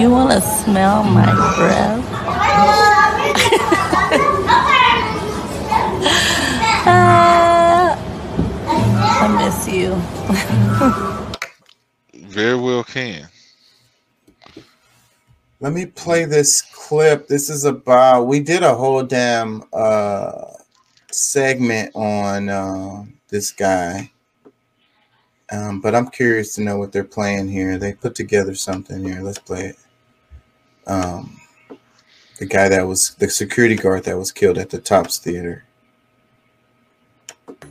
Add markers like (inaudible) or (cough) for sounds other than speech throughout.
You want to smell my breath? (laughs) Ah, I miss you. Very well can. Let me play this clip. This is about we did a whole damn uh segment on uh, this guy. Um, but I'm curious to know what they're playing here. They put together something here. Let's play it. Um, the guy that was the security guard that was killed at the Tops Theater.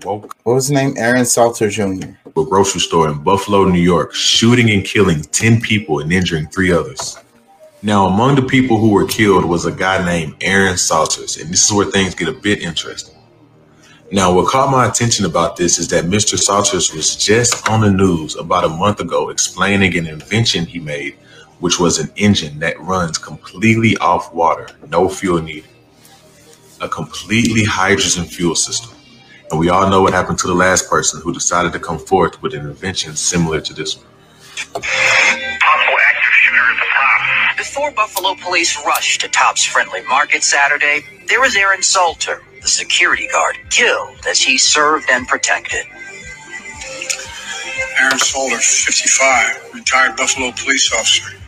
Woke What was his name? Aaron Salter Jr. a grocery store in Buffalo, New York, shooting and killing 10 people and injuring three others. Now, among the people who were killed was a guy named Aaron Salters, and this is where things get a bit interesting. Now, what caught my attention about this is that Mr. Salters was just on the news about a month ago explaining an invention he made, which was an engine that runs completely off water, no fuel needed. A completely hydrogen fuel system. And we all know what happened to the last person who decided to come forth with an invention similar to this one. Possible active shooter at the top. Before Buffalo police rushed to Top's Friendly Market Saturday, there was Aaron Salter, the security guard, killed as he served and protected. Aaron Salter, 55, retired Buffalo police officer.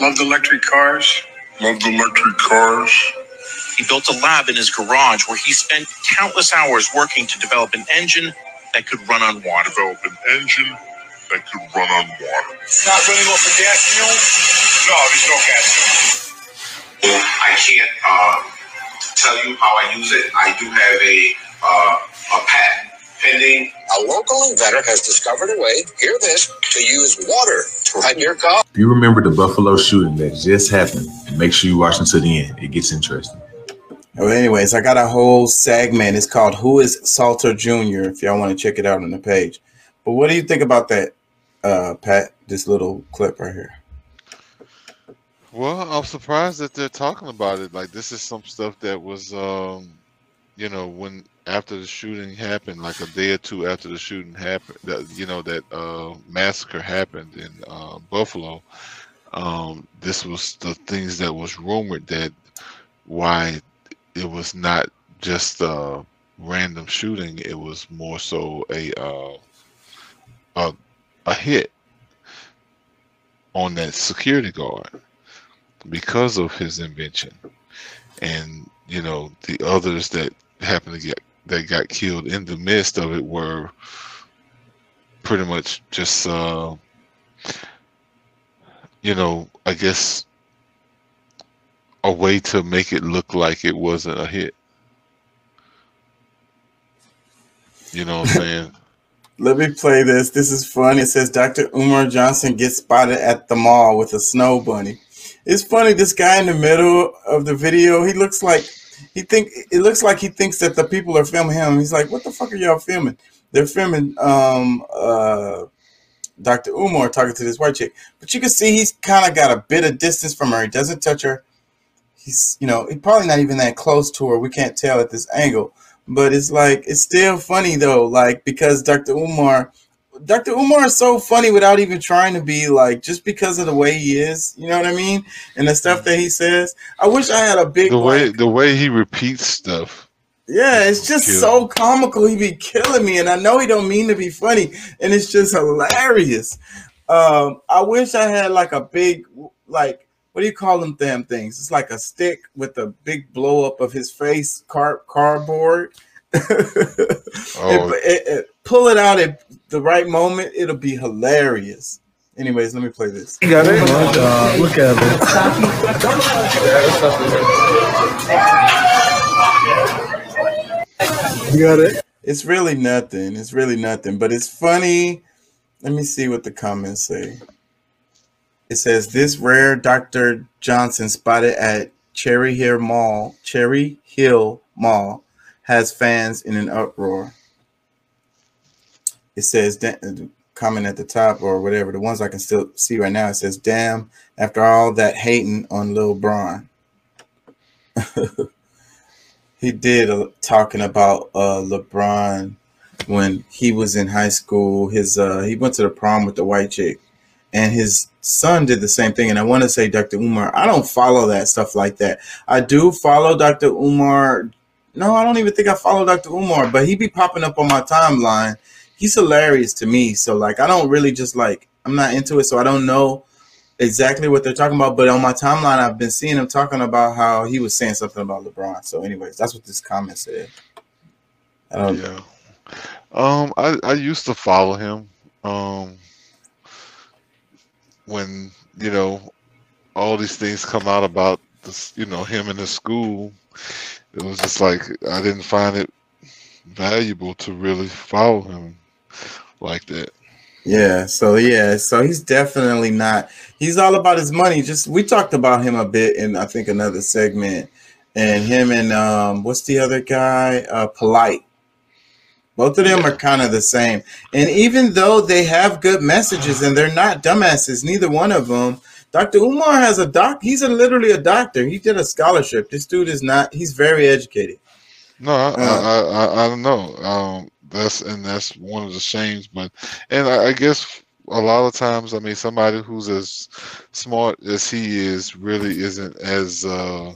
Loved electric cars. Loved electric cars. He built a lab in his garage where he spent countless hours working to develop an engine that could run on water. Developed an engine that could run on water. It's Not running off of gas fuel? No, there's no gas fuel. I can't uh, tell you how I use it. I do have a uh, a patent pending. A local inventor has discovered a way, hear this, to use water to run your car. If you remember the Buffalo shooting that just happened, make sure you watch until the end. It gets interesting. Well, anyways, I got a whole segment. It's called "Who Is Salter Jr." If y'all want to check it out on the page. But what do you think about that, uh, Pat? This little clip right here. Well, I'm surprised that they're talking about it. Like this is some stuff that was, um, you know, when after the shooting happened, like a day or two after the shooting happened, that you know that uh, massacre happened in uh, Buffalo. Um, this was the things that was rumored that why it was not just a random shooting; it was more so a uh, a a hit on that security guard because of his invention and you know the others that happened to get that got killed in the midst of it were pretty much just uh you know i guess a way to make it look like it wasn't a hit you know what i'm saying (laughs) Let me play this. This is fun. It says Dr. Umar Johnson gets spotted at the mall with a snow bunny. It's funny. This guy in the middle of the video, he looks like he think it looks like he thinks that the people are filming him. He's like, "What the fuck are y'all filming?" They're filming um uh Dr. Umar talking to this white chick, but you can see he's kind of got a bit of distance from her. He doesn't touch her. He's you know he's probably not even that close to her. We can't tell at this angle, but it's like it's still funny though, like because Dr. Umar. Dr. Umar is so funny without even trying to be like just because of the way he is, you know what I mean? And the stuff that he says. I wish I had a big the way like, the way he repeats stuff yeah, it's just Kill. so comical. He be killing me, and I know he don't mean to be funny, and it's just hilarious. Um, I wish I had like a big, like what do you call them damn things? It's like a stick with a big blow up of his face, car cardboard. (laughs) Oh. It- it- it- pull it out at the right moment, it'll be hilarious. Anyways, let me play this. You got it. Oh my God, look at it. You got it. It's really nothing. It's really nothing, but it's funny. Let me see what the comments say. It says this rare Dr. Johnson spotted at Cherry Hill Mall, Cherry Hill Mall has fans in an uproar. It says comment at the top or whatever. The ones I can still see right now. It says, "Damn! After all that hating on Lil Bron." (laughs) he did uh, talking about uh LeBron when he was in high school. His uh he went to the prom with the white chick, and his son did the same thing. And I want to say Dr. Umar, I don't follow that stuff like that. I do follow Dr. Umar. No, I don't even think I follow Dr. Umar, but he be popping up on my timeline. He's hilarious to me. So like I don't really just like I'm not into it, so I don't know exactly what they're talking about. But on my timeline, I've been seeing him talking about how he was saying something about LeBron. So, anyways, that's what this comment said. Don't Yeah. Um, I I used to follow him. Um, when you know all these things come out about this, you know, him in the school, it was just like I didn't find it valuable to really follow him like that. Yeah, so yeah, so he's definitely not. He's all about his money. Just we talked about him a bit in I think another segment, and him and um, what's the other guy? Uh, Polight. Both of them are kind of the same. And even though they have good messages and they're not dumbasses, neither one of them. Dr. Umar has a doc. He's a, literally a doctor. He did a scholarship. This dude is not. He's very educated. No, I, Uh. I, I, I don't know. Um, that's and that's one of the shames. But and I, I guess a lot of times, I mean, somebody who's as smart as he is really isn't as uh,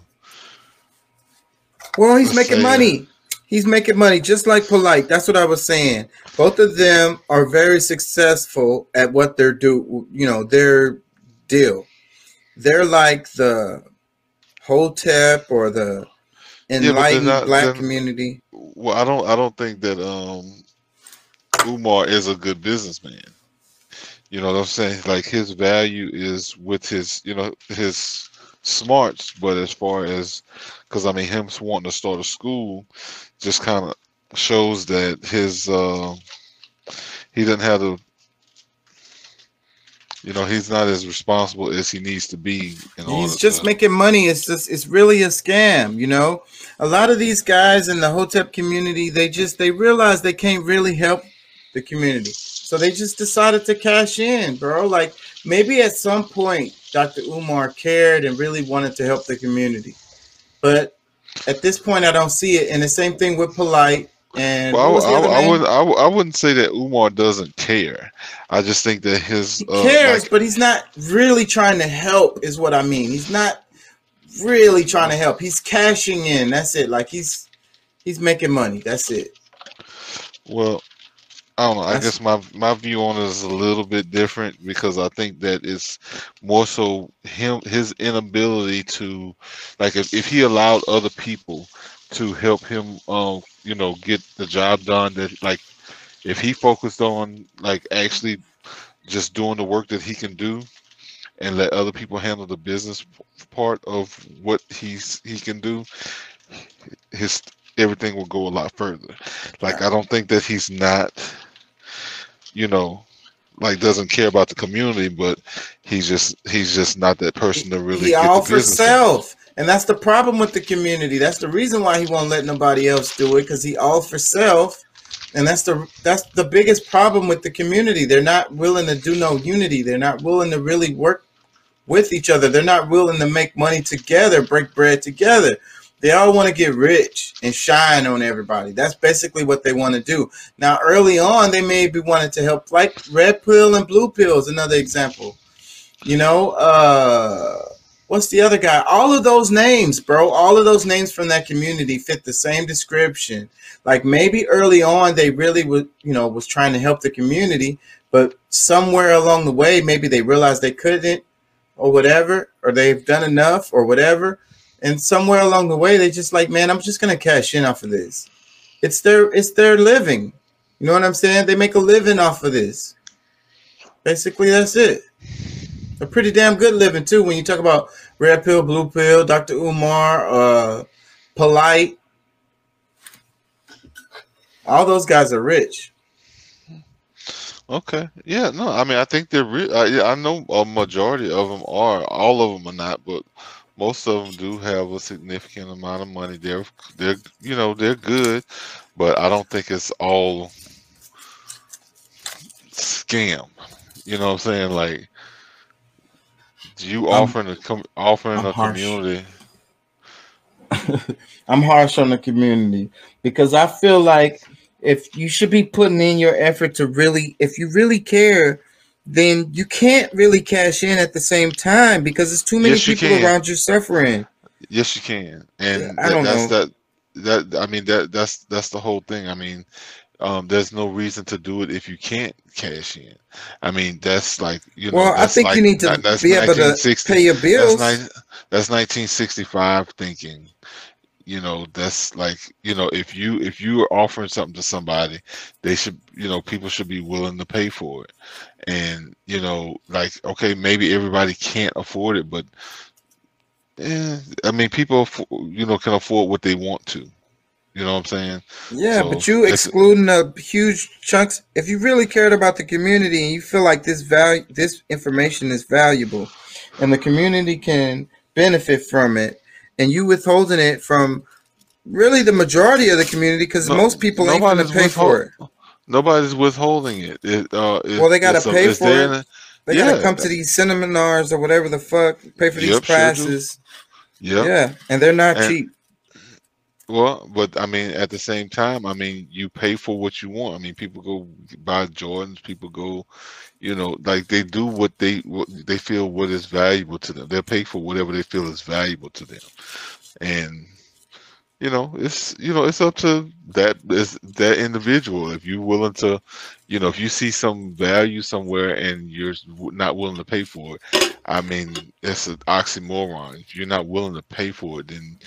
Well, he's making say, uh, money. He's making money just like Polight. That's what I was saying. Both of them are very successful at what they're do. You know, their deal. They're like the Hotep or the enlightened not- black community. Well. I don't. I don't think that um, Umar is a good businessman. You know what I'm saying? Like his value is with his, you know, his smarts. But as far as, because I mean, him wanting to start a school, just kind of shows that his, uh, he doesn't have the, you know, he's not as responsible as he needs to be. He's just making money. It's just it's really a scam, you know. A lot of these guys in the Hotep community, they just they realize they can't really help the community. So they just decided to cash in, bro. Like maybe at some point Dr. Umar cared and really wanted to help the community. But at this point I don't see it. And the same thing with Polight and Well, what was the I, I, I wouldn't. I, I wouldn't say that Umar doesn't care. I just think that his He uh, cares, like, but he's not really trying to help, is what I mean. He's not really trying to help. He's cashing in. That's it. Like he's he's making money. That's it. well, I don't know. I That's- guess my my view on it is a little bit different because I think that it's more so him his inability to like if, if he allowed other people to help him um you know get the job done that like if he focused on like actually just doing the work that he can do and let other people handle the business part of what he's he can do his everything will go a lot further like i don't think that he's not you know like doesn't care about the community but he's just he's just not that person to really he get all the for self. And that's the problem with the community. That's the reason why he won't let nobody else do it, because he all for self. And that's the that's the biggest problem with the community. They're not willing to do no unity. They're not willing to really work with each other. They're not willing to make money together, break bread together. They all want to get rich and shine on everybody. That's basically what they want to do. Now, early on, they maybe wanted to help, like Red Pill and Blue Pill is another example. You know, uh, what's the other guy? All of those names, bro. All of those names from that community fit the same description. Like maybe early on, they really would, you know, was trying to help the community, but somewhere along the way, maybe they realized they couldn't, or whatever, or they've done enough, or whatever. And somewhere along the way, they just like, man, I'm just gonna cash in off of this. It's their, it's their living. You know what I'm saying? They make a living off of this. Basically, that's it a pretty damn good living too. When you talk about red pill, blue pill, Dr. Umar, uh, Polight, all those guys are rich. Okay. Yeah. No. I mean, I think they're. Re- uh, yeah, I know a majority of them are. All of them are not, but most of them do have a significant amount of money. They're they're you know they're good, but I don't think it's all scam. You know what I'm saying? Like you I'm- offering a com- offering I'm a harsh. community. (laughs) I'm harsh on the community because I feel like if you should be putting in your effort to really, if you really care then you can't really cash in at the same time because there's too many Yes, people can. around you suffering. Yes, you can, and I don't that's know. that. That I mean, that that's that's the whole thing. I mean, um, there's no reason to do it if you can't cash in. I mean, that's like you know. Well, I think you need to that- that's be able to pay your bills. That's, that's 1965 thinking. You know, that's like you know, if you if you are offering something to somebody, they should you know people should be willing to pay for it. And you know, like okay, maybe everybody can't afford it, but eh, I mean, people you know can afford what they want to. You know what I'm saying? Yeah, So, but you excluding a huge chunks. If you really cared about the community and you feel like this value, this information is valuable, and the community can benefit from it, and you withholding it from really the majority of the community because No- most people ain't gonna nobody's pay for it. Nobody's withholding it. It uh, it- Well, they gotta pay for it. They gotta Yeah. come to these seminars or whatever the fuck, pay for these Yep, sure do. Yep. Yeah, and they're not And- cheap. Well, but I mean, at the same time, I mean, you pay for what you want. I mean, people go buy Jordans. People go, you know, like they do what they what they feel what is valuable to them. They'll pay for whatever they feel is valuable to them, and you know, it's you know, it's up to that is that individual. If you're willing to, you know, if you see some value somewhere and you're not willing to pay for it, I mean, it's an oxymoron. If you're not willing to pay for it, then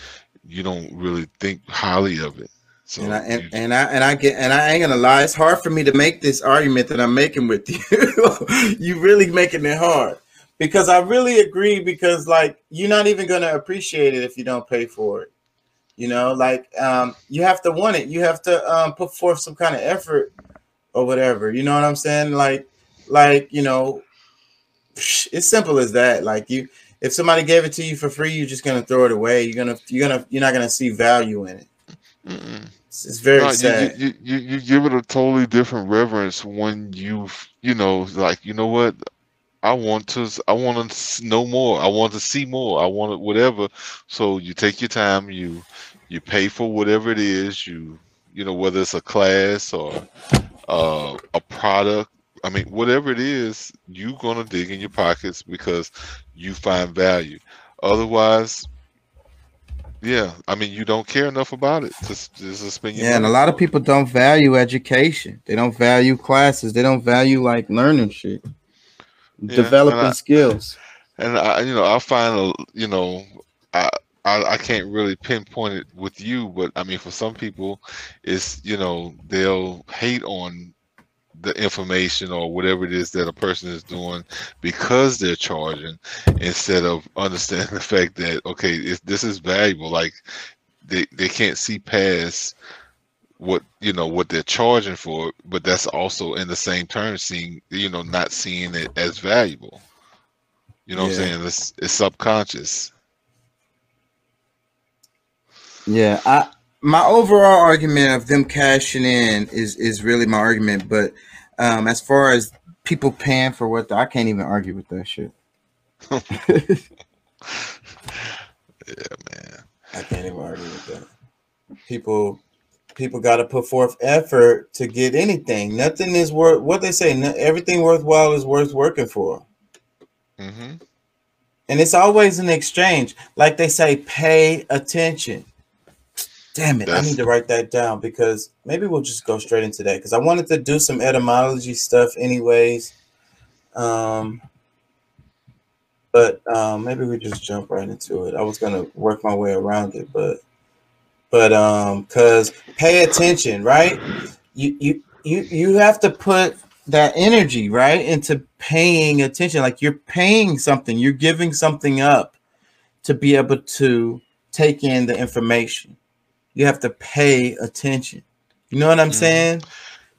you don't really think highly of it. So and I and, and I and I get and I ain't gonna lie, it's hard for me to make this argument that I'm making with (laughs) you. you really making it hard because I really agree because like you're not even gonna appreciate it if you don't pay for it. You know, like um, you have to want it. You have to um, put forth some kind of effort or whatever. You know what I'm saying? Like, like you know, it's simple as that. Like you, if somebody gave it to you for free, you're just gonna throw it away. You're gonna, you're gonna, you're not gonna see value in it. Mm-mm. It's, it's very No, you- sad. You, you, you, you give it a totally different reverence when you, you know, like, you know what? I want to, I want to know more. I want to see more. I want to, whatever. So you take your time, you, you pay for whatever it is, you, you know, whether it's a class or uh, a product. I mean, whatever it is, you're going to dig in your pockets because you find value. Otherwise, yeah, I mean, you don't care enough about it to, to spend your Yeah, and a lot of people don't value education. They don't value classes. They don't value like learning shit, Yeah, developing and I- skills. And I, you know, I find, a, you know, I, I, I can't really pinpoint it with you, but I mean, for some people, it's, you know, they'll hate on the information or whatever it is that a person is doing because they're charging instead of understanding (laughs) the fact that, okay, if this is valuable, like they, they can't see past what you know what they're charging for but that's also in the same term seeing you know not seeing it as valuable. You know what i'm saying? It's, it's subconscious. Yeah, I my overall argument of them cashing in is is really my argument, but um as far as people paying for what I can't even argue with that shit. (laughs) yeah man I can't even argue with that. People people got to put forth effort to get anything. Nothing is worth what they say. No, everything worthwhile is worth working for. hmm And it's always an exchange. Like they say, pay attention. Damn it. I need to write that down because maybe we'll just go straight into that because I wanted to do some etymology stuff, anyways. Um, but um, maybe we just jump right into it. I was gonna work my way around it, but but um, cause pay attention, right? You you you you have to put that energy right into paying attention. Like you're paying something, you're giving something up to be able to take in the information. You have to pay attention. You know what I'm Mhm. saying?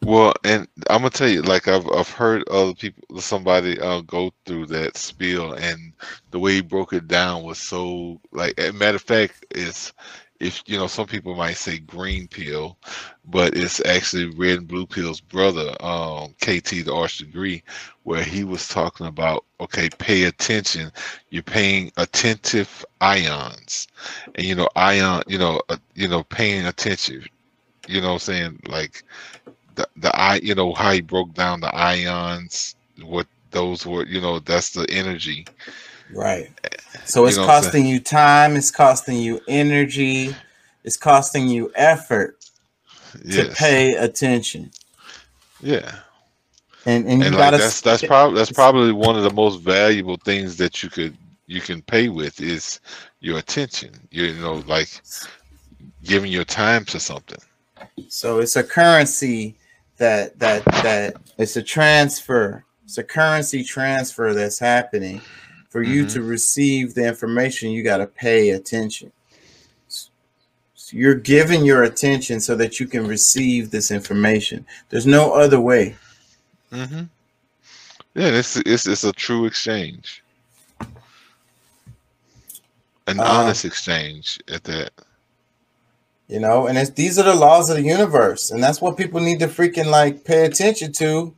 well and i'm gonna tell you like i've, I've heard other people somebody uh, go through that spiel and the way he broke it down was so like a matter of fact it's if you know some people might say green pill but it's actually red and blue pill's brother um kt the arch degree where he was talking about okay pay attention you're paying attentive ions and you know ion you know uh, you know paying attention you know what i'm saying like the the i you know how he broke down the ions what those were you know that's the energy. Right. So it's You know costing you time, it's costing you energy, it's costing you effort to pay attention. Yeah. And and you and like that's that's probably that's probably one of the most valuable things that you could you can pay with is your attention. You know, like giving your time to something. So it's a currency that that that it's a transfer. It's a currency transfer that's happening. For you Mhm. to receive the information, you got to pay attention. So you're giving your attention so that you can receive this information. There's no other way. Mm-hmm. Yeah, it's it's it's a true exchange, an Uh, honest exchange at that. You know, and it's these are the laws of the universe, and that's what people need to freaking like pay attention to,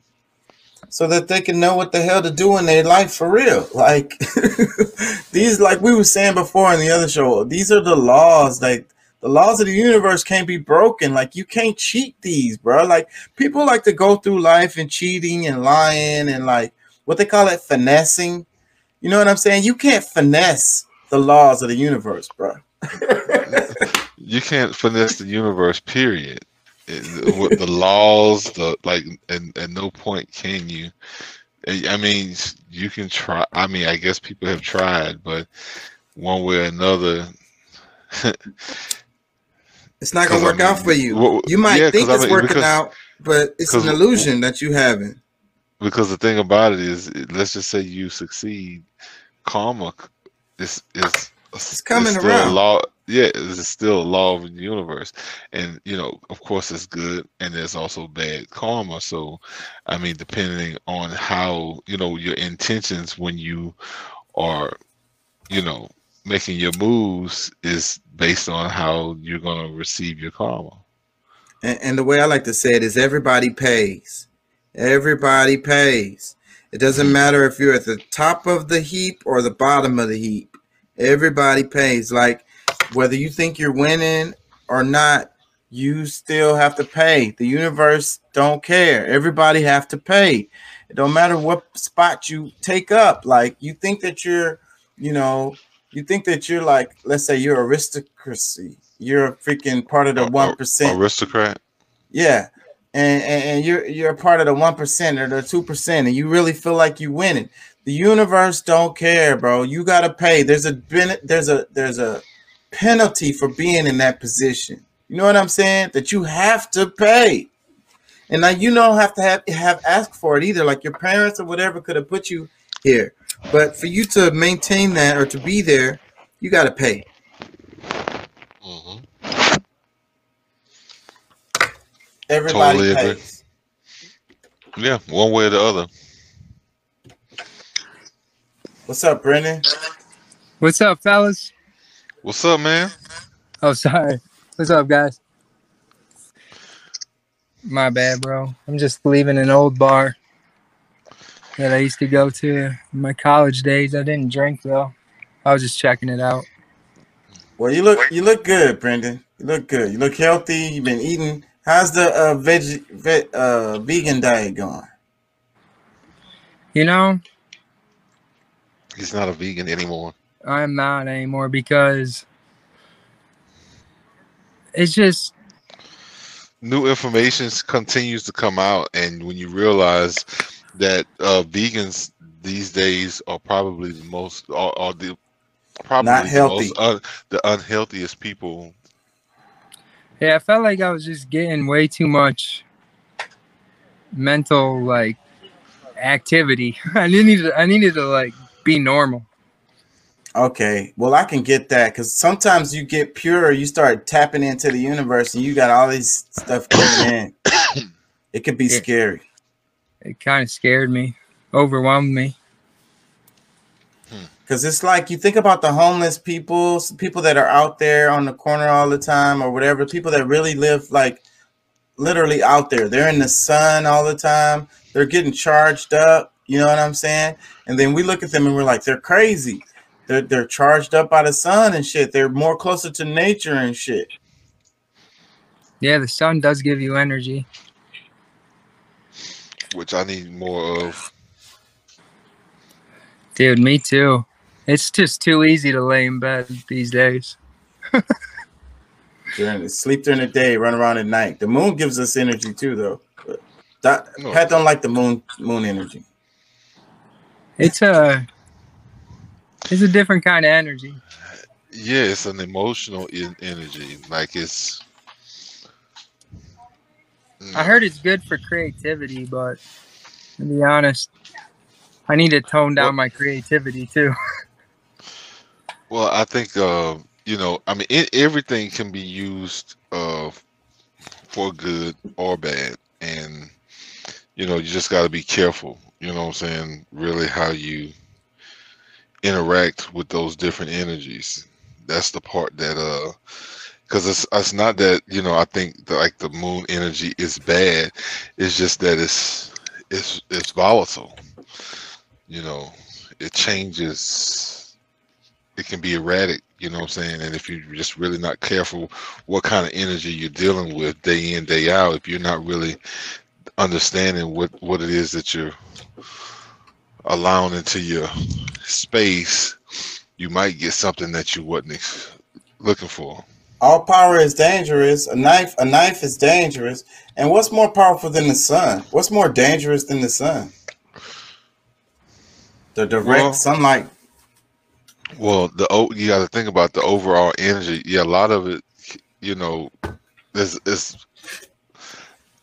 so that they can know what the hell to do in their life for real. (laughs) Like (laughs) these, like we were saying before in the other show, these are the laws. Like the laws of the universe can't be broken. Like you can't cheat these, bro. Like people like to go through life and cheating and lying and like what they call it finessing. You know what I'm saying? You can't finesse the laws of the universe, bro. (laughs) You can't finesse the universe. Period. It- with the laws, the like, and at no point can you. I mean, you can try. I mean, I guess people have tried, but one way or another, (laughs) It's not gonna 'Cause I work out for you. wha- You might yeah, think 'cause I it's mean, working because- out, but it's an illusion that you haven't. because the thing about it is, let's just say you succeed, karma is is It's coming a around. law. Yeah, it's still a law of the universe, and you know, of course, it's good, and there's also bad karma. So, I mean, depending on how you know your intentions when you are, you know, making your moves is based on how you're gonna receive your karma. And, and the way I like to say it is everybody pays. Everybody pays. It doesn't mm-hmm. matter if you're at the top of the heap or the bottom of the heap. Everybody pays. Like whether you think you're winning or not, you still have to pay. The universe don't care. Everybody have to pay. It don't matter what spot you take up. Like you think that you're, you know, you think that you're like, let's say you're aristocracy. You're a freaking part of the one percent. Aristocrat. Yeah. And, and, and you're you're a part of the one percent or the two percent, and you really feel like you're winning. The universe don't care, bro. You gotta pay. There's a there's a there's a penalty for being in that position. You know what I'm saying? That you have to pay. And now you don't have to have have asked for it either. Like your parents or whatever could have put you here. But for you to maintain that or to be there, you gotta pay. hmm Everybody Totally agree. pays. Yeah, one way or the other. What's up, Brendan? What's up, fellas? What's up, man? Oh, (laughs) sorry. What's up, guys? My bad, bro. I'm just leaving an old bar that I used to go to in my college days. I didn't drink though. I was just checking it out. Well, you look you look good, Brendan. You look good. You look healthy. You've been eating. How's the uh, veg, veg uh, vegan diet going? You know, He's not a vegan anymore. I'm not anymore because it's just New information continues to come out, and when you realize that uh, vegans these days are probably the most are, are the probably Not the most un, the unhealthiest people. yeah, I felt like I was just getting way too much mental like activity. (laughs) I needed to, I needed to like be normal. Okay, well I can get that because sometimes you get pure, you start tapping into the universe, and you got all these stuff coming in. (coughs) It could be Yeah. scary. It kind of scared me, overwhelmed me. Hmm. Because it's like you think about the homeless people, people that are out there on the corner all the time or whatever, people that really live like literally out there. They're in the sun all the time. They're getting charged up. You know what I'm saying? And then we look at them and we're like, they're crazy. They're, they're charged up by the sun and shit. They're more closer to nature and shit. Yeah, the sun does give you energy. Which I need more of. Dude, me too. It's just too easy to lay in bed these days. During the, sleep during the day, run around at night. The moon gives us energy too, though. But that, No. Pat don't like the moon moon energy. It's a it's a different kind of energy. Yeah, it's an emotional en- energy. Like it's. I heard it's good for creativity, but to be honest, I need to tone down my creativity too. (laughs) Well, I think uh, you know, I mean, it, everything can be used uh, for good or bad, and you know, you just got to be careful. You know what I'm saying? Really, how you interact with those different energies. That's the part that uh, because it's it's not that you know I think that like the moon energy is bad. It's just that it's it's it's volatile. You know, it changes it can be erratic, you know what I'm saying? And if you're just really not careful what kind of energy you're dealing with day in, day out, if you're not really understanding what, what it is that you're allowing into your space, you might get something that you wasn't looking for. All power is dangerous. A knife, a knife is dangerous. And what's more powerful than the sun? What's more dangerous than the sun? The direct Well- sunlight. Well, the you got to think about the overall energy. Yeah, a lot of it, you know, there's is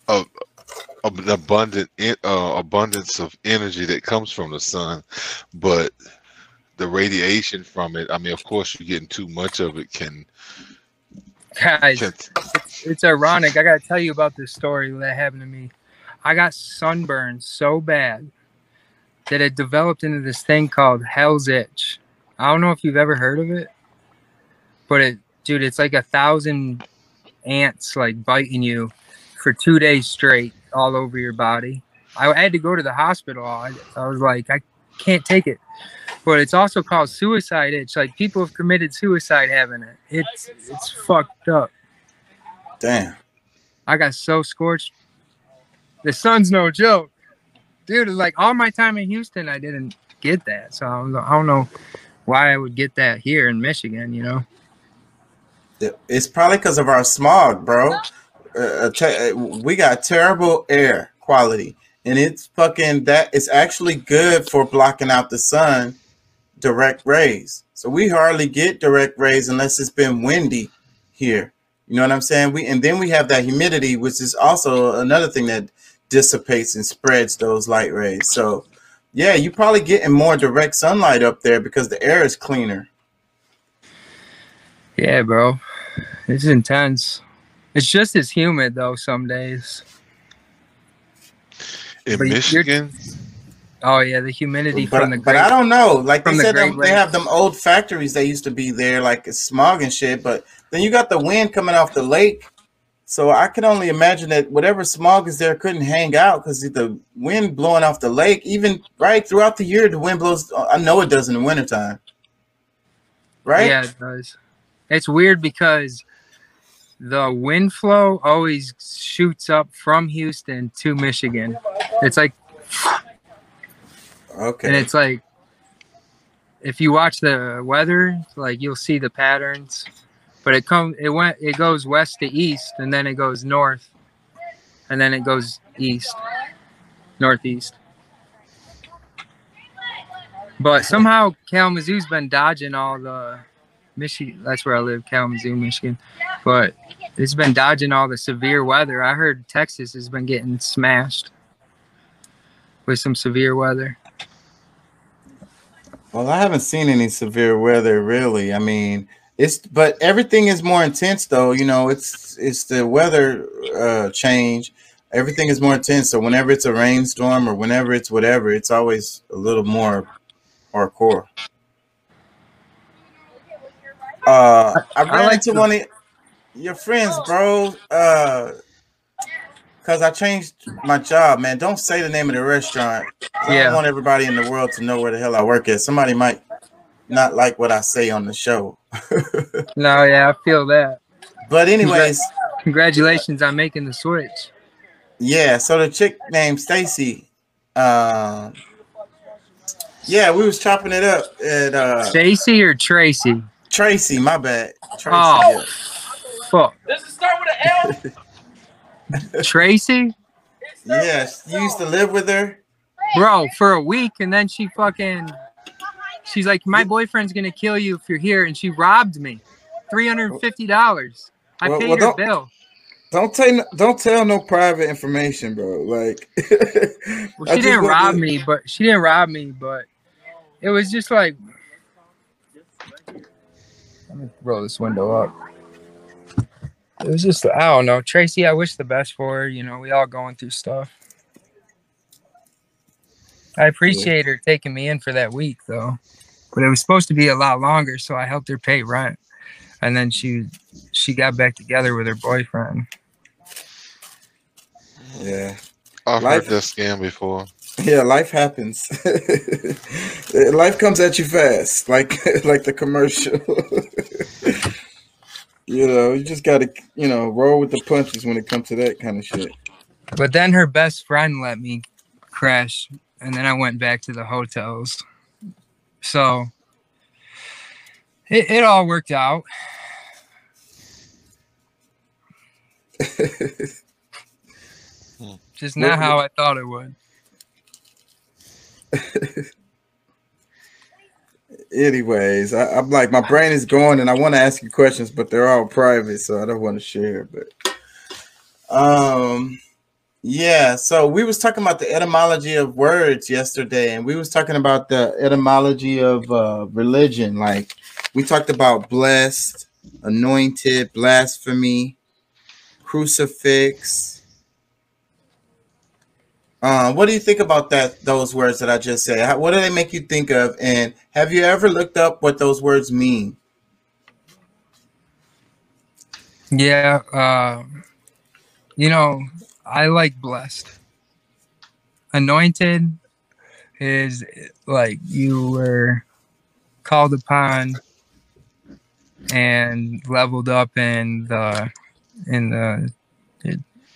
a, an abundant uh, abundance of energy that comes from the sun, but the radiation from it. I mean, of course, you're getting too much of it can Guys, it's, it's ironic. I gotta tell you about this story that happened to me. I got sunburned so bad that it developed into this thing called Hell's Itch. I don't know if you've ever heard of it, but it, dude, it's like a thousand ants like biting you for two days straight all over your body. I had to go to the hospital. I, I was like, I can't take it. But it's also called suicide itch. Like people have committed suicide having it. It's it's fucked up. Damn. I got so scorched. The sun's no joke, dude. Like all my time in Houston, I didn't get that. So I, don't know why I would get that here in Michigan. You know, It's probably because of our smog, bro. Uh, uh, uh, we got terrible air quality, and it's fucking that. It's actually good for blocking out the sun direct rays. So we hardly get direct rays unless it's been windy here. You know what I'm saying? We and then we have that humidity, which is also another thing that dissipates and spreads those light rays. So yeah, you're probably getting more direct sunlight up there because the air is cleaner. yeah, bro, it's intense. It's just as humid though some days. in But you're- Michigan. Oh yeah, the humidity But, from the but great, I don't know. Like they the said, them, they have them old factories that used to be there, like it's smog and shit. But then you got the wind coming off the lake, so I can only imagine that whatever smog is there couldn't hang out because the wind blowing off the lake. Even right throughout the year, the wind blows. I know it does in the wintertime. Right? Yeah, it does. It's weird because the wind flow always shoots up from Houston to Michigan. It's like Okay. and it's like if you watch the weather, like you'll see the patterns. But it come it went it goes west to east and then it goes north and then it goes east. Northeast. But somehow Kalamazoo's been dodging all the Michigan that's where I live, Kalamazoo, Michigan. But it's been dodging all the severe weather. I heard Texas has been getting smashed with some severe weather. Well, I haven't seen any severe weather really. I mean, it's but everything is more intense though. You know, it's it's the weather uh, change. Everything is more intense. So whenever it's a rainstorm or whenever it's whatever, it's always a little more hardcore. Uh, I ran like into one of your friends, bro. Uh, cause I changed my job, man. Don't say the name of the restaurant. I Yeah. don't want everybody in the world to know where the hell I work at. Somebody might not like what I say on the show. (laughs) No, yeah, I feel that. But anyways, Congratulations on making the switch. yeah. So the chick named Stacy, um, Yeah, we was chopping it up at uh Stacy or Tracy? Tracy. My bad. Tracy. Oh. Fuck. Does it start with an L? (laughs) Tracy? Yes, you used to live with her. Bro, for a week and then she fucking she's like, My boyfriend's gonna kill you if you're here, and she robbed me. Three hundred and fifty dollars. I Well- paid well, her bill. Don't tell don't tell no private information, bro. Like (laughs) Well, she didn't rob to- me, but she didn't rob me, but it was just like let me roll this window up. It was just I don't know. Tracy, I wish the best for her. You know, we all going through stuff. I appreciate her taking me in for that week though. But it was supposed to be a lot longer, so I helped her pay rent. And then she she got back together with her boyfriend. Yeah. I've Life- heard this scam before. Yeah, life happens. (laughs) life comes at you fast, like (laughs) like the commercial. (laughs) you know, you just gotta, you know, roll with the punches when it comes to that kind of shit. But then her best friend let me crash, and then I went back to the hotels. So it, it all worked out. (laughs) Just not What- how I thought it would. (laughs) Anyways, I, I'm like, my brain is going, and I want to ask you questions, but they're all private, so I don't want to share. But, um, yeah. So we was talking about the etymology of words yesterday, and we was talking about the etymology of uh, religion. Like we talked about blessed, anointed, blasphemy, crucifix. Uh, what do you think about that? Those words that I just said. How, what do they make you think of? And have you ever looked up what those words mean? Yeah. Uh, you know, I like blessed. Anointed is like you were called upon and leveled up in the in the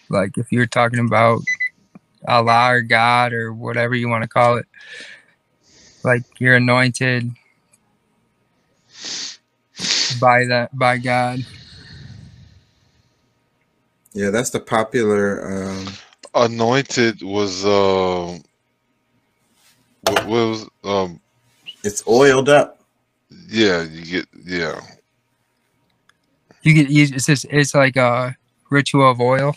like if you're talking about Allah or God or whatever you want to call it like you're anointed by that by God Yeah, that's the popular. Um, Anointed was um what, what was um it's oiled up. yeah, you get yeah. you get you, it's just it's like a ritual of oil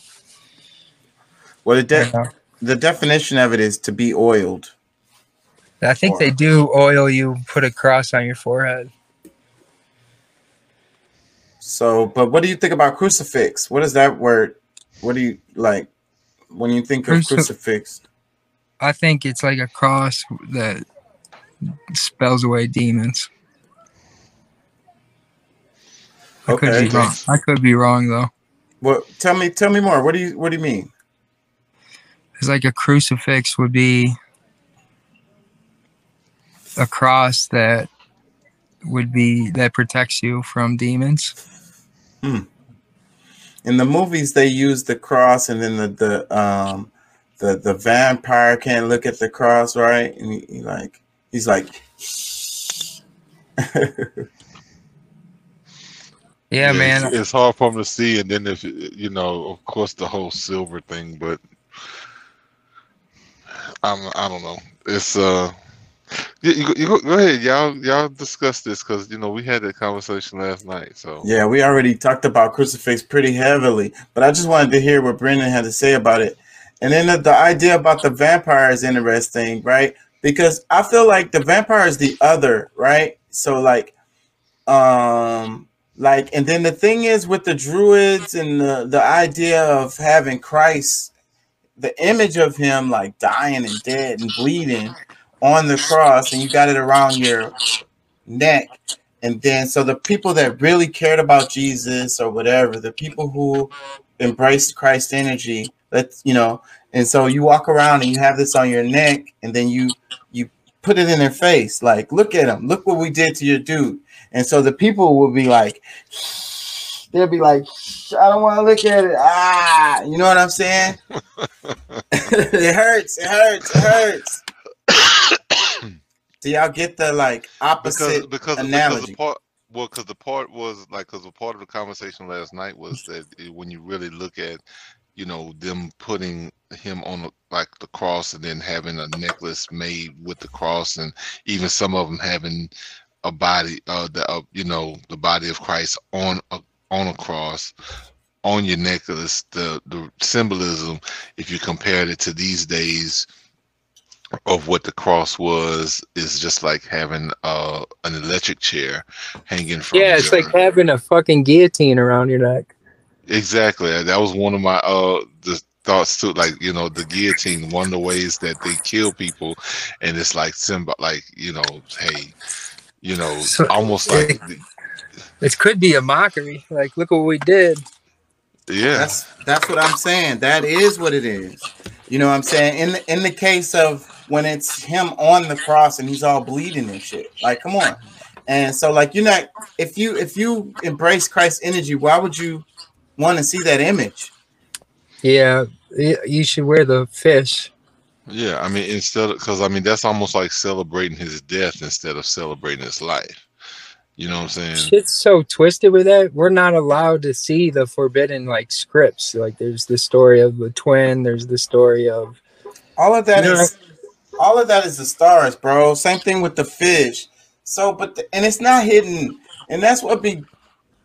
What the, de- Yeah. The definition of it is to be oiled. I think they do oil you put a cross on your forehead So, but what do you think about crucifix? What is that word? What do you like when you think of Crucif- crucifix? I think it's like a cross that spells away demons. I could Okay. be wrong. I could be wrong though. Well, tell me, tell me more. What do you, what do you mean? It's like a crucifix would be a cross that would be that protects you from demons. Hmm. In the movies, they use the cross, and then the the um the the vampire can't look at the cross, right? And he, he like he's like, (laughs) Yeah, man. It's, it's hard for him to see, and then if you know, of course, the whole silver thing, but I'm I don't know. It's uh, you, you, go- you go, go ahead, y'all y'all discuss this because you know we had that conversation last night. So yeah, we already talked about crucifix pretty heavily, but I just wanted to hear what Brendan had to say about it. And then the, the idea about the vampire is interesting, right? Because I feel like the vampire is the other, right? So like, um, like, and then the thing is with the druids and the the idea of having Christ, the image of him like dying and dead and bleeding on the cross, and you got it around your neck. And then, so the people that really cared about Jesus or whatever, the people who embraced Christ energy, let's you know, and so you walk around and you have this on your neck, and then you you put it in their face, like, look at him, look what we did to your dude. And so the people will be like, they'll be like, I don't want to look at it. Ah, you know what I'm saying? (laughs) it hurts, it hurts, it hurts. So y'all get the like opposite because because analogy. the part well because the part was like because the part of the conversation last night was that it- when you really look at you know them putting him on the, like the cross and then having a necklace made with the cross and even some of them having a body uh the uh, you know the body of Christ on a on a cross on your necklace the the symbolism if you compared it to these days of what the cross was is just like having uh an electric chair hanging from Yeah, it's your- like having a fucking guillotine around your neck. exactly that was one of my uh the thoughts too like you know the guillotine one of the ways that they kill people and it's like symbol like you know hey you know So- almost like It could be a mockery. Like, look what we did. yeah That's that's what I'm saying. That is what it is. You know what I'm saying? In the, in the case of when it's him on the cross and he's all bleeding and shit. Like, come on. And so like you're not if you if you embrace Christ's energy, why would you want to see that image? Yeah, you should wear the fish. yeah i mean instead of because i mean that's almost like celebrating his death instead of celebrating his life you know what i'm saying Shit's so twisted with that. We're not allowed to see the forbidden like scripts. Like, there's the story of the twin. There's the story of All of that You know, is all of that is the stars, bro. Same thing with the fish. So, but the, and it's not hidden, and that's what be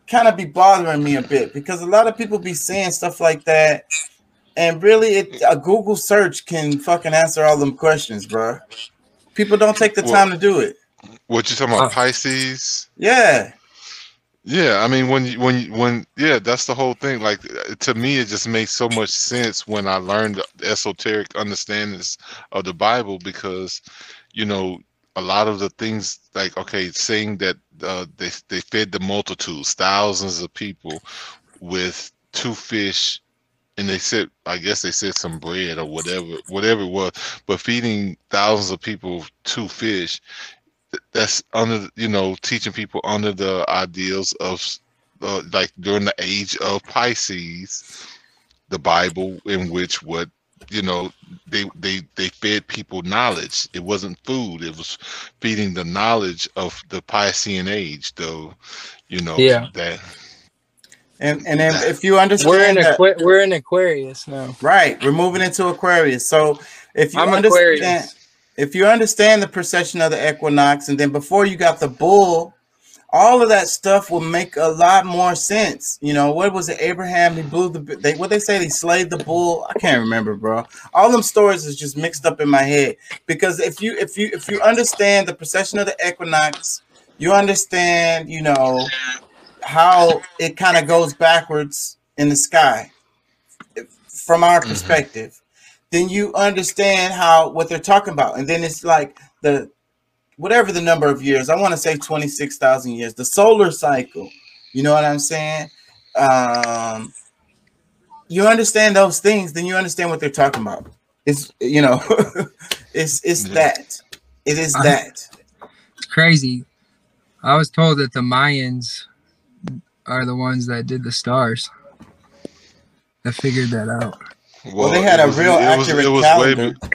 kind of be bothering me a bit because a lot of people be saying stuff like that, and really, it a Google search can fucking answer all them questions, bro. People don't take the Well- time to do it. What you talking Uh, about pisces Yeah, Yeah, I mean when you when you, when yeah, that's the whole thing. Like uh, to me, it just makes so much sense when I learned the esoteric understandings of the Bible because, you know, a lot of the things like okay, saying that uh, they they fed the multitudes, thousands of people, with two fish, and they said I guess they said some bread or whatever whatever it was, but feeding thousands of people two fish that's under you know teaching people under the ideals of uh, like during the age of Pisces, the Bible in which what you know they they they fed people knowledge. It wasn't food. It was feeding the knowledge of the Piscean age. Though, you know Yeah. that and and then if you understand we're in that, Aqu- we're in Aquarius now. Right, we're moving into Aquarius. So if you I'm understand, Aquarius. If you understand the precession of the equinox, and then before you got the bull, all of that stuff will make a lot more sense. You know, what was it? Abraham, he blew the they what they say they slayed the bull. I can't remember, bro. All them stories is just mixed up in my head because if you if you if you understand the precession of the equinox, you understand, you know, how it kind of goes backwards in the sky from our mm-hmm. perspective, then you understand how what they're talking about. And then it's like the whatever the number of years, I want to say 26,000 years, the solar cycle. You know what I'm saying? Um, you understand those things, then you understand what they're talking about. It's you know, (laughs) it's it's Yeah. that. It is I- that. It's crazy. I was told that the Mayans are the ones that did the stars. That figured that out. Well, they had a was- real it was- accurate it was calendar. Way,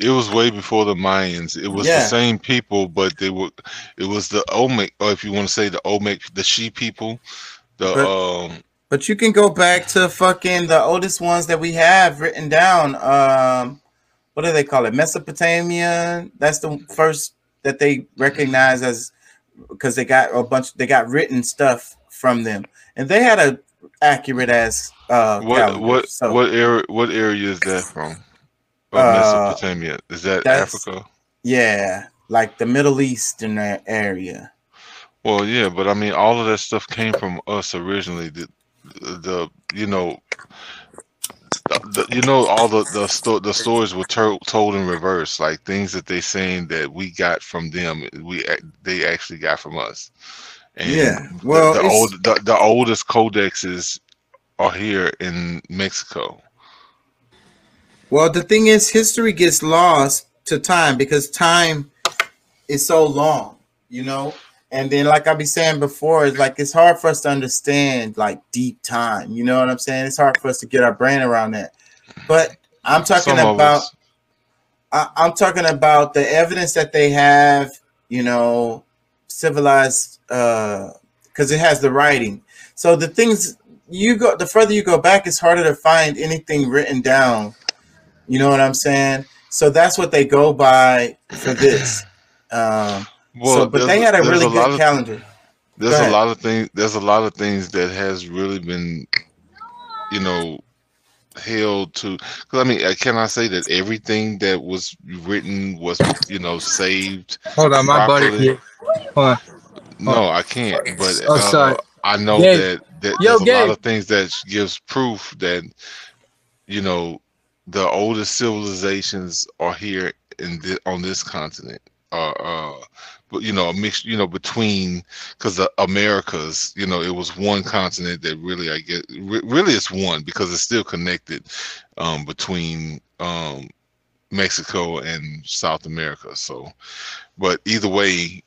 it was way before the Mayans. It was Yeah. the same people, but they were. It was the Olmec, or if you want to say the Olmec, the Xi people, the But- um. But you can go back to fucking the oldest ones that we have written down. Um, what do they call it? Mesopotamia. That's the first that they recognize as because they got a bunch. They got written stuff from them, and they had a accurate as uh What calendar. what So what area what area is that from? Uh, Mesopotamia. Is that Africa? yeah, like the Middle Eastern a- area. Well, yeah, but I mean, all of that stuff came from us originally. The, the you know, the, the- you know, all the the, sto- the stories were to- told in reverse, like things that they saying that we got from them, we they actually got from us. And Yeah, well, the, it's- old the, the oldest codexes are here in Mexico. Well, the thing is, history gets lost to time because time is so long, you know. And then, like I be saying before, it's like it's hard for us to understand like deep time. You know what I'm saying? It's hard for us to get our brain around that. But I'm talking Some about. I, I'm talking about the evidence that they have you know, civilized uh because it has the writing. So the things you go, the further you go back, it's harder to find anything written down. You know what I'm saying? So that's what they go by for this. (clears throat) Um, so, but they had a really lot good of- calendar. There's Go a lot of things. There's a lot of things that has really been, you know, held to. Because I mean, can I say that everything that was written was, you know, saved? Hold on, my buddy. properly? Yeah. Hold on. No, I can't. But Oh, uh, sorry. I know Gabe. that, that Yo, there's a lot of things that gives proof that, you know, the oldest civilizations are here in the, on this continent. Uh, uh, but you know, a mix, you know, between because the Americas, you know, it was one continent that really, I get, re- really, it's one because it's still connected um, between um, Mexico and South America. So, but either way,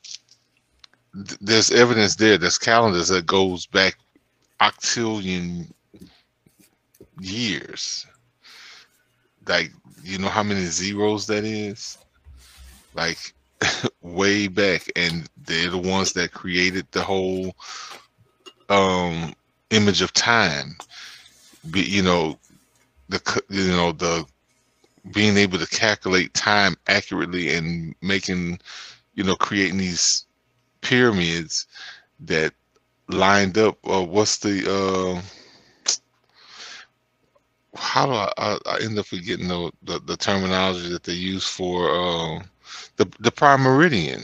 th- there's evidence there. There's calendars that goes back octillion years. Like, you know how many zeros that is? Like, (laughs) way back, and they're the ones that created the whole um image of time. Be, you know, the you know the being able to calculate time accurately and making you know creating these pyramids that lined up uh, what's the uh how do I, I, I end up forgetting the, the the terminology that they use for uh, the the prime meridian?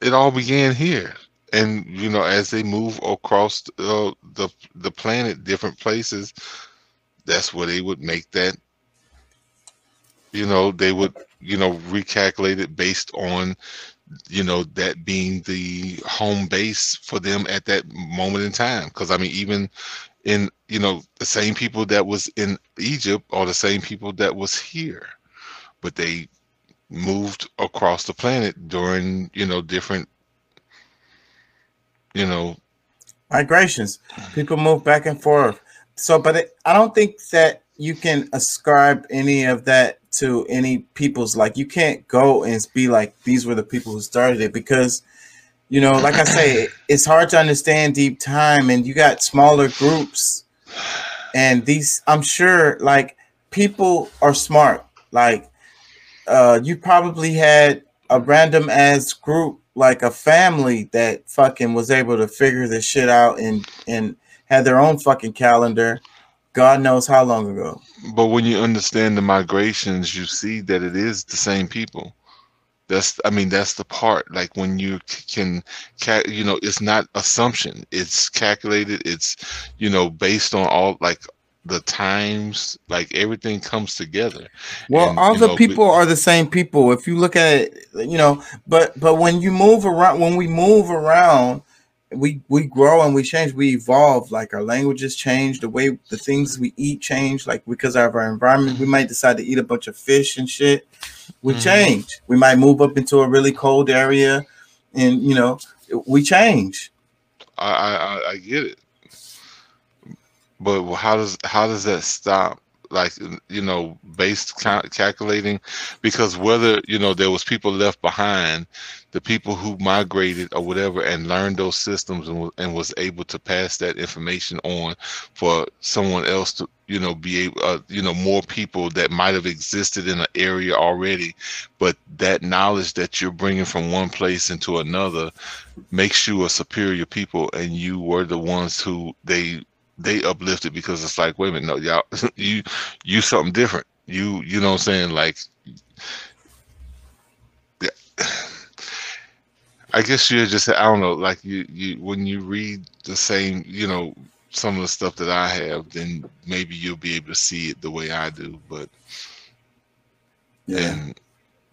It all began here. And you know as they move across uh, the the planet different places that's where they would make that you know they would you know recalculate it based on you know that being the home base for them at that moment in time because i mean even in you know the same people that was in egypt are the same people that was here but they moved across the planet during you know different you know migrations. People move back and forth. So, but it, I don't think that you can ascribe any of that to any people's. Like, you can't go and be like, these were the people who started it because, you know, like I say, (clears throat) it's hard to understand deep time, and you got smaller groups, and these. I'm sure, like, people are smart. Like, uh, you probably had a random ass group like a family that fucking was able to figure this shit out and and had their own fucking calendar god knows how long ago. But when you understand the migrations you see that it is the same people. That's i mean that's the part. Like when you can you know it's not assumption. It's calculated. It's you know based on all like the times. Like everything comes together. Well And, all you the know, be- people are the same people. If you look at it you know but but when you move around when we move around we we grow and we change. We evolve. Like our languages change. The way the things we eat change. Like because of our environment we might decide to eat a bunch of fish and shit. We Mhm. change. We might move up into a really cold area and you know we change. I, I I- I get it, but how does how does that stop? Like you know, based cal- calculating, because whether you know there was people left behind, the people who migrated or whatever and learned those systems and, and was able to pass that information on for someone else to you know be able uh, you know more people that might have existed in an area already, but that knowledge that you're bringing from one place into another makes you a superior people and you were the ones who they they uplifted because it's like wait a minute no y'all (laughs) you you something different. You you know what i'm saying? Like yeah. (sighs) i guess you're just i don't know like you you when you read the same you know some of the stuff that i have then maybe you'll be able to see it the way i do but yeah. and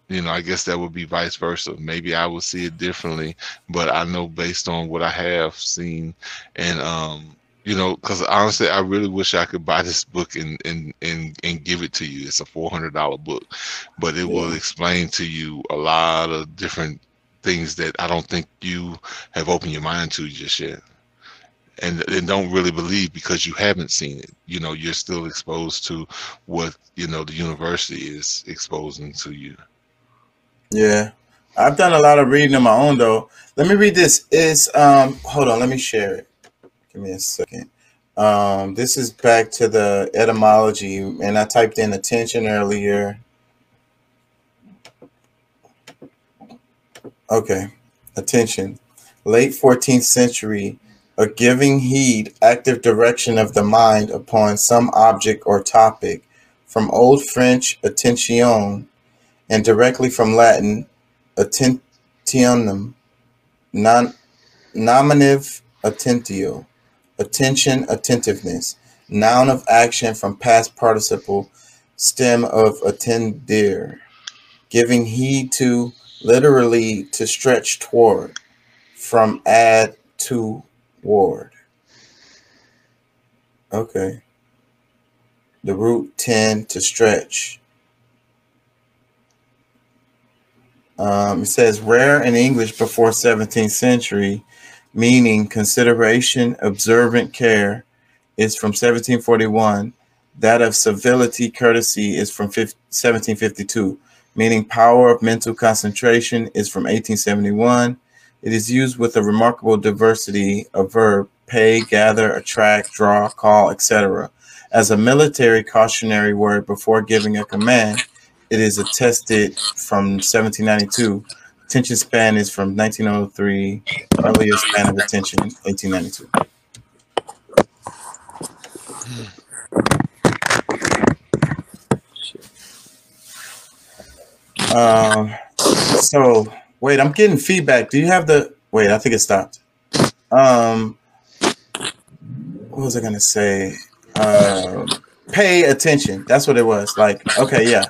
you know i guess that would be vice versa. Maybe i would see it differently but i know based on what i have seen and um you know because honestly i really wish i could buy this book and and and, and give it to you it's a $400 book but it will explain to you a lot of different things that i don't think you have opened your mind to just yet and, and don't really believe because you haven't seen it you know you're still exposed to what you know the university is exposing to you Yeah. I've done a lot of reading on my own though. Let me read this. Is um hold on, let me share it. Give me a second. Um this is back to the etymology and I typed in attention earlier. Okay. Attention. Late 14th century, a giving heed, active direction of the mind upon some object or topic, from Old French attention and directly from Latin attentionem, non, nominative attentio, attention, attentiveness, noun of action from past participle, stem of attender, giving heed to, literally to stretch toward, from ad to ward. Okay. The root tend to stretch. Um, it says rare in English before 17th century, meaning consideration, observant care, is from 1741. That of civility, courtesy is from 1752, meaning power of mental concentration is from 1871. It is used with a remarkable diversity of verb pay, gather, attract, draw, call, etc. As a military cautionary word before giving a command, it is attested from 1792. Attention span is from 1903. Earlier span of attention, 1892. Um, so wait, I'm getting feedback. Do you have the wait? I think it stopped. Um, what was I gonna say? Um, pay attention. That's what it was. Like, okay, yeah.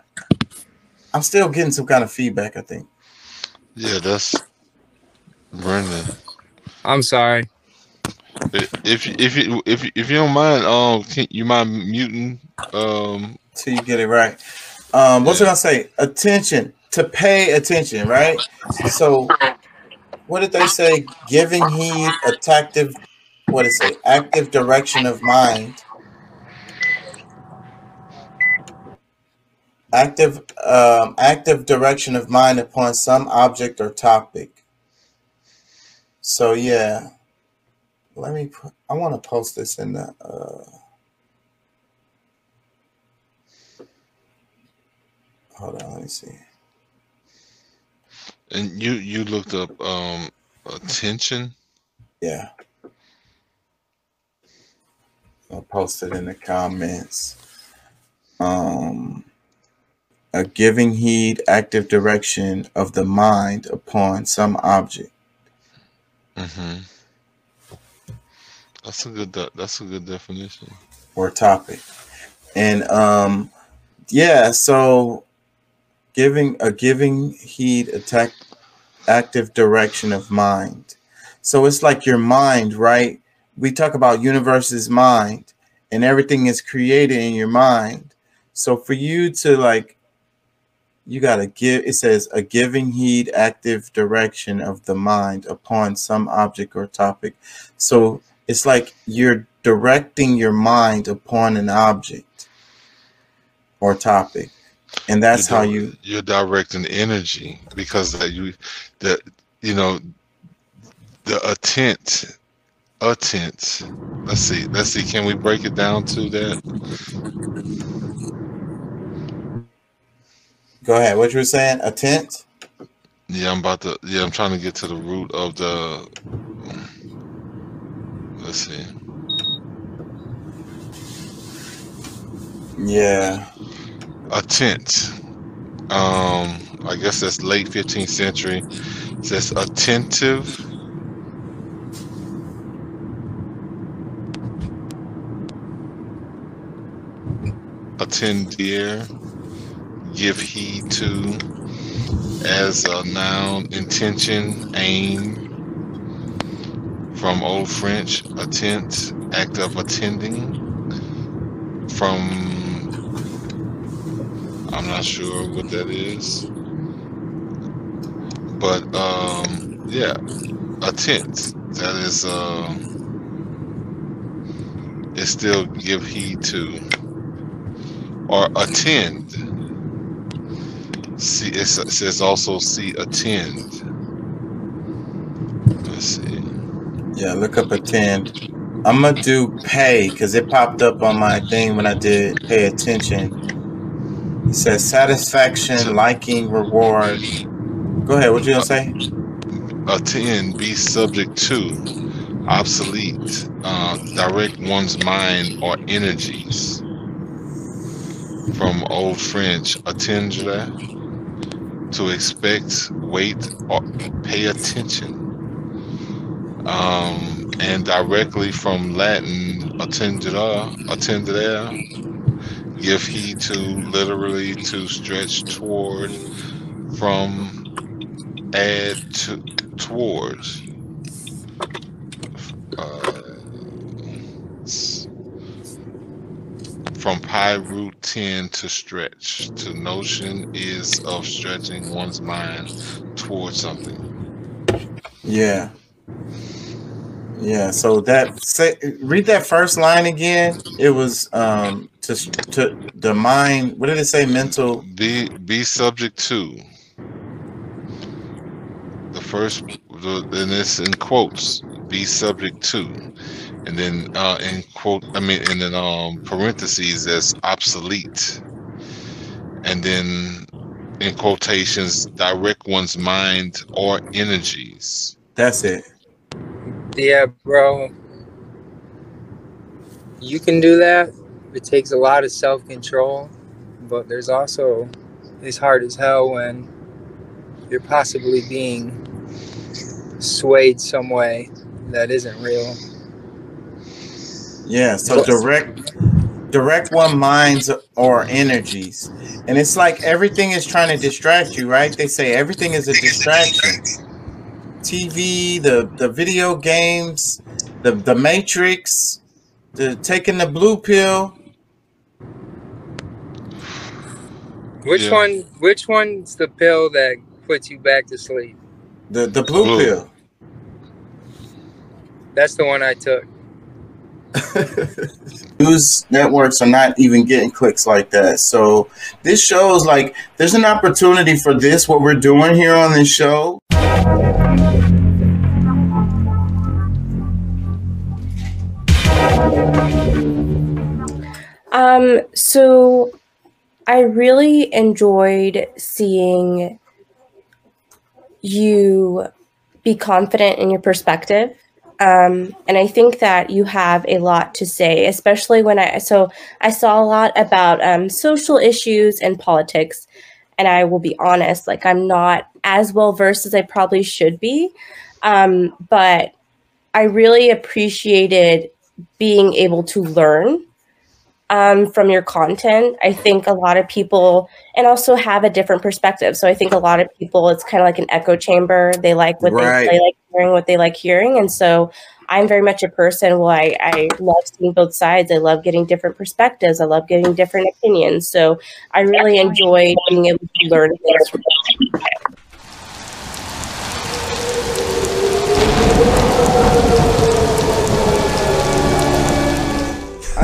I'm still getting some kind of feedback. I think. Yeah, that's Brendan. I'm sorry. If you- if you if if you don't mind, um, can you mind muting? Um, till you get it right. Um, what's I gonna say? Attention to pay attention, right? So, what did they say? Giving heed, attractive. What is it? Active direction of mind. Active, um, active direction of mind upon some object or topic. So yeah, let me. Put, I want to post this in the. Uh, hold on, let me see. and you you looked up um attention. Yeah. I'll post it in the comments. Um, a giving heed, active direction of the mind upon some object. Mm-hmm. That's a good. That's a good definition. or topic. And um yeah, so giving a giving heed attack active direction of mind. So it's like your mind, right? We talk about universe's mind and everything is created in your mind. So for you to like you got to give it says a giving heed active direction of the mind upon some object or topic. So it's like you're directing your mind upon an object or topic. And that's You're how you you're directing energy because that you that you know the attent attent. Let's see. Let's see. Can we break it down to that? Go ahead. What you were saying? Attent? Yeah, I'm about to. Yeah, I'm trying to get to the root of the. Let's see. Yeah. Attent. Um, I guess that's late 15th century. It says attentive. Attender. Give heed to. As a noun, intention, aim. From Old French, attent, act of attending. From I'm not sure what that is. But um yeah, attent. That is uh is still give heed to or attend. See, it says also see attend. Let's see. Yeah, look up attend. I'm gonna do pay because it popped up on my thing when I did pay attention. It says satisfaction, liking, reward. Go ahead. What you gonna say? Attend, be subject to, obsolete, uh, direct one's mind or energies. From Old French, attendre, to expect, wait, or pay attention. Um, and directly from Latin, attendere, attendere, give heed to, literally to stretch toward, from, ad to, towards. Uh, from PIE root 10 to stretch. To notion is of stretching one's mind towards something. Yeah. Yeah. So that say read that first line again. It was um to to the mind. What did it say? Mental. Be be subject to. The first, the, and it's in quotes. Be subject to, and then uh, in quote, I mean, and then um parentheses as obsolete, and then in quotations, direct one's mind or energies. That's it. Yeah, bro. You can do that. It takes a lot of self control, but there's also it's hard as hell when you're possibly being swayed some way that isn't real. Yeah. So direct direct one minds or energies. And it's like everything is trying to distract you, right? They say everything is a distraction. TV, the the video games, the the Matrix, the taking the blue pill. Which Yeah. one which one's the pill that puts you back to sleep? The the blue, Blue. pill. That's the one I took. (laughs) News networks are not even getting clicks like that. So this shows like there's an opportunity for this, what we're doing here on this show. Um, so I really enjoyed seeing you be confident in your perspective. Um, and I think that you have a lot to say, especially when I so I saw a lot about um, social issues and politics. And I will be honest, like I'm not as well versed as I probably should be. Um, but I really appreciated being able to learn um, from your content. I think a lot of people, and also have a different perspective. So I think a lot of people, it's kind of like an echo chamber. They like what Right. they, they like hearing, what they like hearing, and so I'm very much a person. Well, I, I love seeing both sides. I love getting different perspectives. I love getting different opinions. So I really enjoy being able to learn things from you. (laughs)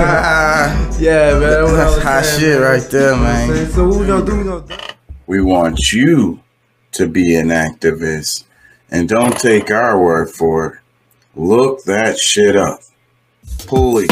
Ah, Yeah, man. That's that's was hot saying, shit man. right there, You know what I'm man. saying? So who know, do? We want you to be an activist. And don't take our word for it. Look that shit up. Pulley.